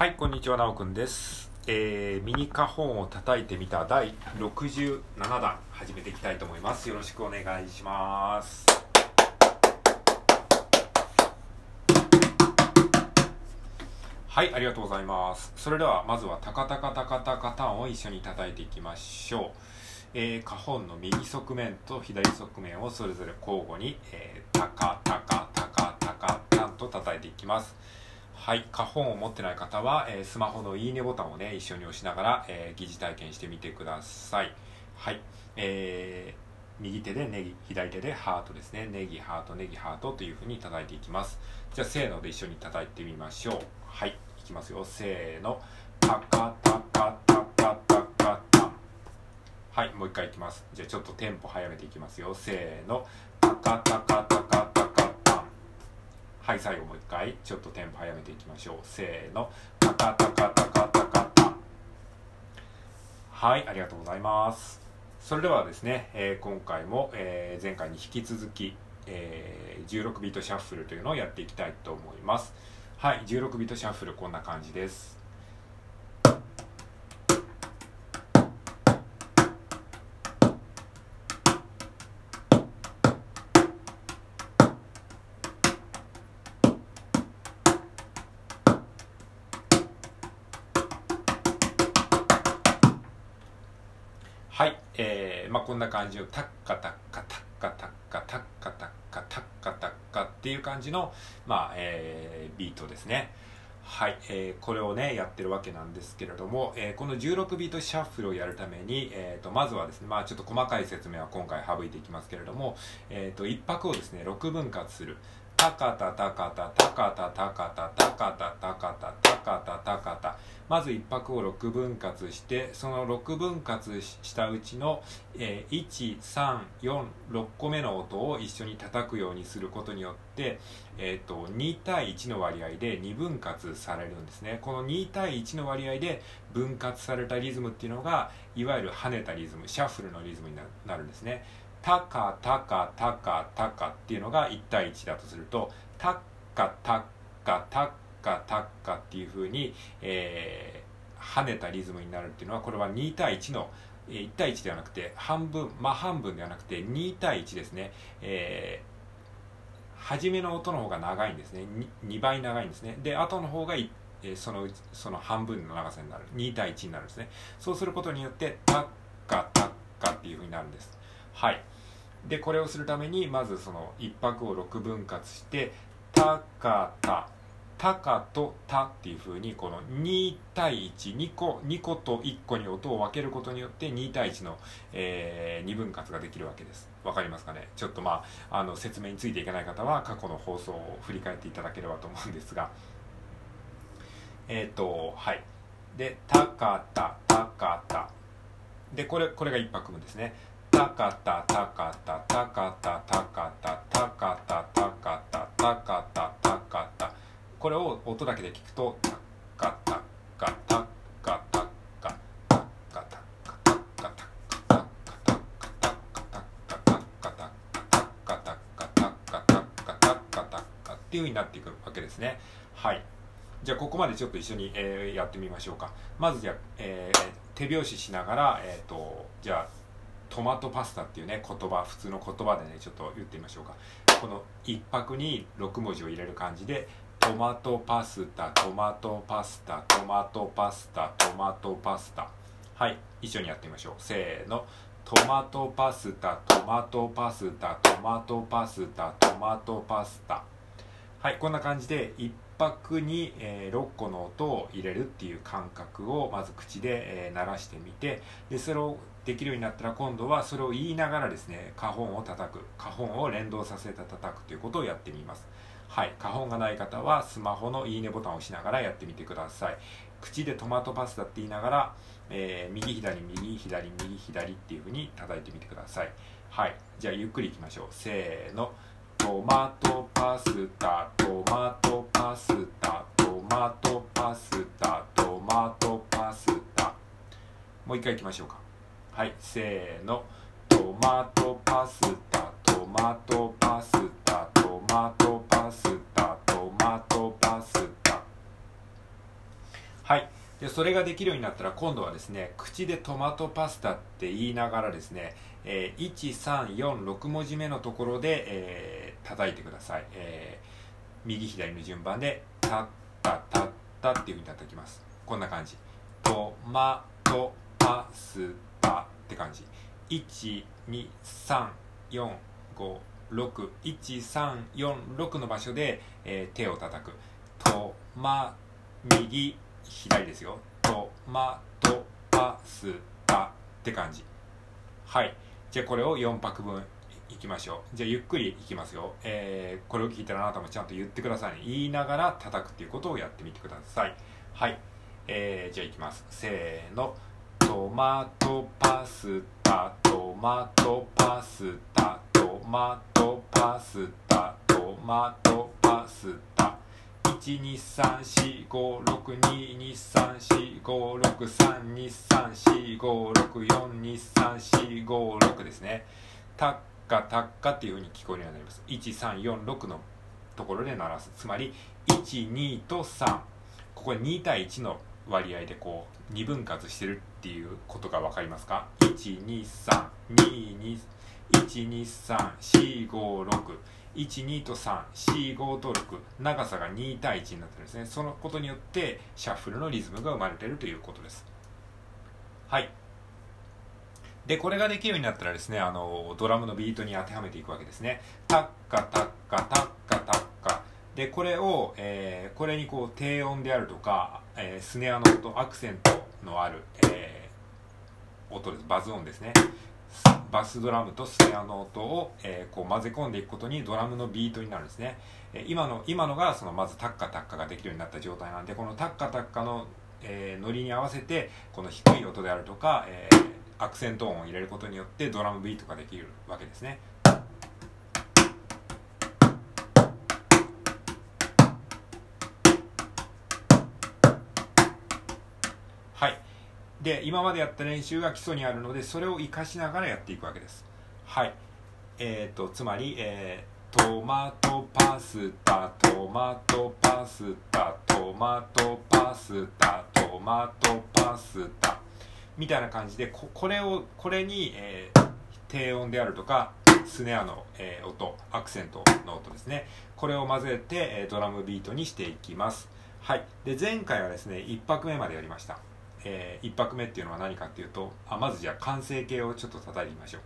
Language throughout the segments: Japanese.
はい、こんにちは、なおくんです。えー、ミニカホンを叩いてみた第67弾、始めていきたいと思います。よろしくお願いします。はい、ありがとうございます。それでは、まずは、タカタカタカタカタンを一緒に叩いていきましょう。えー、カホンの右側面と左側面をそれぞれ交互に、えー、タカタカタカタカタンと叩いていきます。はい、花本を持ってない方は、えースマホのいいねボタンをね、一緒に押しながら、えー疑似体験してみてください。はい、えー右手でネギ、左手でハートですね。ネギ、ハート、ネギ、ハートという風に叩いていきます。じゃあ、せーので一緒に叩いてみましょう。はい、いきますよ。せーの。タカタカタカタカタン。はい、もう一回いきます。じゃあ、ちょっとテンポ早めていきますよ。せーの。タカタカタカタ。はい、最後もう一回、ちょっとテンポ早めていきましょう。せーの。タカタカタカタカタ。はい、ありがとうございます。それではですね、えー今回も、えー前回に引き続き、えー16ビートシャッフルというのをやっていきたいと思います。はい、16ビートシャッフルこんな感じです。えーまあ、こんな感じのタッカタッカタッカタッカタッカタッカタッカタッカっていう感じの、まあえービートですね。はい、えーこれをねやってるわけなんですけれども、えーこの16ビートシャッフルをやるために、えー、とまずはですね、まあ、ちょっと細かい説明は今回省いていきますけれども、えー、と一拍をですね6分割する。タカタタカタタカタタカタタカタタカタタカタタカタ。まず一拍を6分割してその6分割したうちの、えー1346個目の音を一緒に叩くようにすることによって、えー、と2対1の割合で2分割されるんですね。この2対1の割合で分割されたリズムっていうのがいわゆる跳ねたリズムシャッフルのリズムになるんですね。タカタカタカタカっていうのが1対1だとするとタッカタッカタッカタッカっていう風に、えー跳ねたリズムになるっていうのはこれは2対1の1対1ではなくて半分真半分ではなくて2対1ですね、えー初めの音の方が長いんですね。2, 2倍長いんですね。で後の方がえそのその半分の長さになる。2対1になるんですね。そうすることによってタッカタッカっていう風になるんです。はい。でこれをするためにまずその一拍を6分割してタカタタカとタっていう風にこの2対12個2個と1個に音を分けることによって2対1の、え2分割ができるわけです。わかりますかね？ちょっとまああの説明についていけない方は過去の放送を振り返っていただければと思うんですが。えっ、とはい。でタカタタカタでこれこれが一拍分ですね。タカタタカタタカタタカタタカタタカタタカタタカタこれを音だけで聞くとタカタカタカタカタカタカタカタカタカタカタカタカタカタカタカタカタカタカタカタっていう風になっていくわけですねはいじゃあここまでちょっと一緒に、えーやってみましょうかまずじゃあ、えー手拍子しながら、えー、とじゃあトマトパスタっていうね言葉普通の言葉でねちょっと言ってみましょうか。この一拍に6文字を入れる感じでトマトパスタトマトパスタトマトパスタトマトパスタ。はい一緒にやってみましょう。せーの。トマトパスタトマトパスタトマトパスタトマトパスタ。はいこんな感じで一拍に、えー6個の音を入れるっていう感覚をまず口で、えー鳴らしてみてでそれをできるようになったら今度はそれを言いながらですね花本を叩く。花本を連動させて叩くということをやってみます。はい。花本がない方はスマホのいいねボタンを押しながらやってみてください。口でトマトパスタって言いながら、えー右左右左右左っていう風に叩いてみてください。はい。じゃあゆっくりいきましょう。せーの。トマトパスタトマトパスタトマトパスタトマトパスタ。もう一回いきましょうか。はいせーの。トマトパスタトマトパスタトマトパスタトマトパスタ。はい。でそれができるようになったら今度はですね口でトマトパスタって言いながらですね、えー、1346文字目のところで、えー、叩いてください、えー、右左の順番でタッタタッタっていうふうに叩きます。こんな感じ。トマトパスタ。って感じ。1234561346の場所で、えー、手を叩く。トマ右左ですよ。トマトパスタって感じ。はい。じゃあこれを4拍分いきましょう。じゃあゆっくりいきますよ、えー、これを聞いたらあなたもちゃんと言ってくださいね。言いながら叩くっていうことをやってみてください。はい。えー、じゃあいきます。せーの。トマトパスタトマトパスタトマトパスタトマトパスタ。12345622345632345642345ですね。タッカタッカっていうふうに聞こえるようになります。1346のところで鳴らす。つまり12と3ここ2対1の割合でこう2分割してるっていうことが分かりますか？12322123456 12と345と6長さが2対1になってるんですね。そのことによってシャッフルのリズムが生まれてるということです。はい。でこれができるようになったらですねあのドラムのビートに当てはめていくわけですね。タッカタッカタッカタッカ。でこれを、えー、これにこう低音であるとか、えー、スネアの音アクセントのある、えー、音です。バズ音ですね。バスドラムとスネアの音を、えー、こう混ぜ込んでいくことにドラムのビートになるんですね、えー、今の今のがそのまずタッカタッカができるようになった状態なんでこのタッカタッカの、えー、ノリに合わせてこの低い音であるとか、え、アクセント音を入れることによってドラムビートができるわけですね。で今までやった練習が基礎にあるのでそれを活かしながらやっていくわけです。はい。えーと、つまり、えー、トマトパスタトマトパスタトマトパスタトマトパスタ。みたいな感じでここれをこれに、えー、低音であるとかスネアの、えー、音アクセントの音ですね。これを混ぜて、え、ドラムビートにしていきます。はい。で前回はですね1拍目までやりました。えー、1拍目っていうのは何かっていうとあまずじゃあ完成形をちょっと叩いてみましょう。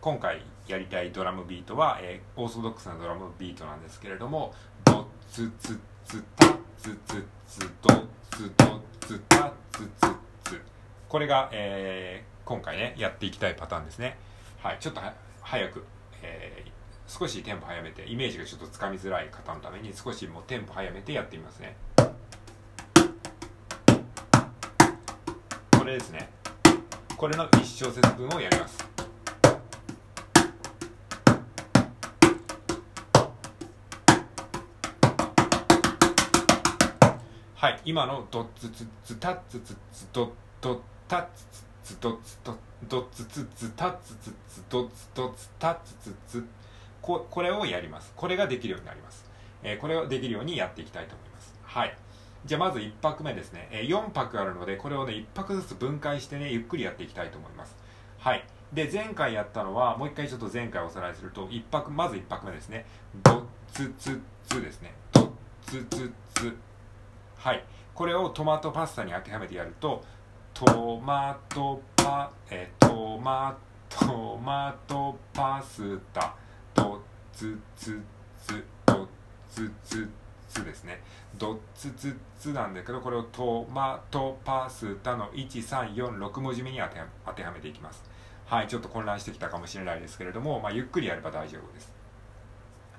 今回やりたいドラムビートは、えー、オーソドックスなドラムビートなんですけれどもドツツツタツツツドツドツタツツツこれが、えー、今回ねやっていきたいパターンですねはいちょっと早く、えー、少しテンポ早めてイメージがちょっとつかみづらい方のために少しもうテンポ早めてやってみますねれですね。これの1小節分をやります。はい今のドッツツツタッツツツドッドッタッツツツドッツドッドッツツツタッツツツドッツドッツタッツツツここれをやりますこれができるようになります、えー、これをできるようにやっていきたいと思いますはいじゃあまず1拍目ですね、えー、4拍あるのでこれをね1拍ずつ分解してねゆっくりやっていきたいと思います。はい。で前回やったのはもう一回ちょっと前回おさらいすると1拍まず1拍目ですね。ドツツツですね。ドツツツ。はい。これをトマトパスタに当てはめてやるとトマトパ、え、トマトマトパスタ。ドツツツ。ドツツツ。ですね。ドッツツッツなんだけどこれをトマトパスタの1346文字目に当て当てはめていきます。はいちょっと混乱してきたかもしれないですけれども、まあ、ゆっくりやれば大丈夫です。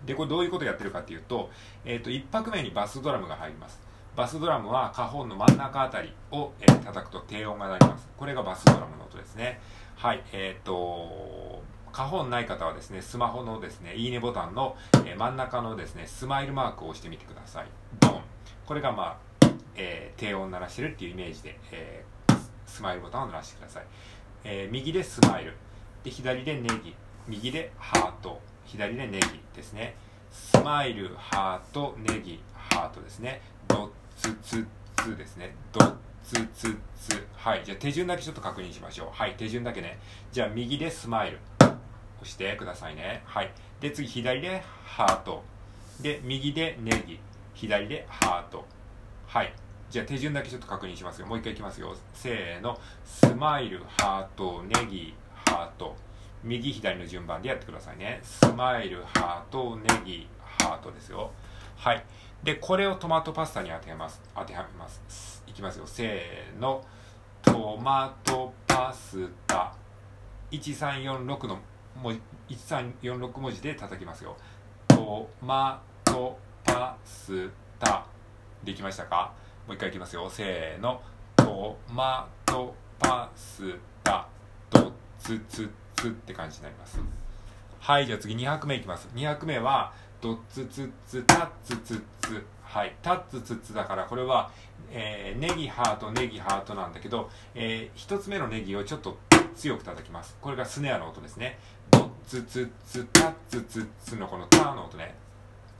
でこれどういうことをやってるかっていうと,、えーと、1拍目にバスドラムが入ります。バスドラムは花本の真ん中あたりを、えー、叩くと低音が鳴ります。これがバスドラムの音ですね。はいえっ、ー、と花本ない方はですね、スマホのですね、いいねボタンの、え真ん中のですね、スマイルマークを押してみてください。ドン。これがまあ、えー、低音鳴らしてるっていうイメージで、えー、スマイルボタンを鳴らしてください。えー、右でスマイル。で、左でネギ。右でハート。左でネギですね。スマイル、ハート、ネギ、ハートですね。ドッツツツですね。ドッつつつはいじゃあ手順だけちょっと確認しましょうはい手順だけねじゃあ右でスマイルしてくださいね。はい。で次左でハート。で右でネギ。左でハート。はい。じゃあ手順だけちょっと確認しますよ。もう一回いきますよ。せーの。スマイルハート。ネギハート。右左の順番でやってくださいね。スマイルハート。ネギハートですよ。はい。でこれをトマトパスタに当てます。当てはめます。いきますよ。せーの。トマトパスタ。1346の文字1346文字で叩きますよ。トマトパスタできましたか？もう一回いきますよ。せーの。トマトパスタドツツツって感じになります。はいじゃあ次2拍目いきます。2拍目はドツツツタツツツはいタツツツだからこれは、えー、ネギハートネギハートなんだけど、えー、1つ目のネギをちょっと強く叩きます。これがスネアの音ですね。ツツツタツツツのこのターの音ね。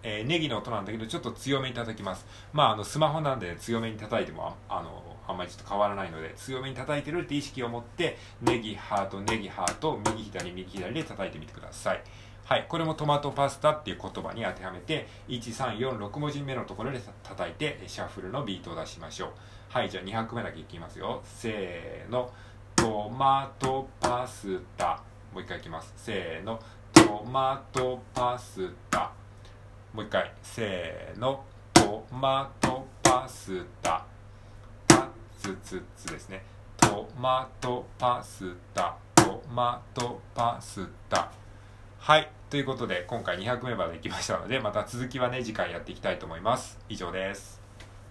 えー、ネギの音なんだけどちょっと強めに叩きます。まああのスマホなんで強めに叩いてもあのあんまりちょっと変わらないので強めに叩いてるって意識を持ってネギハートネギハート右左右左で叩いてみてください。はいこれもトマトパスタっていう言葉に当てはめて1346文字目のところで叩いてシャッフルのビートを出しましょう。はいじゃあ2拍目だけいきますよ。せーの。トマトパスタ。もう一回いきます。せーの。トマトパスタ。もう一回。せーの。トマトパスタ。タツツツですね。トマトパスタ。トマトパスタ。はい。ということで今回200名までいきましたのでまた続きはね次回やっていきたいと思います。以上です。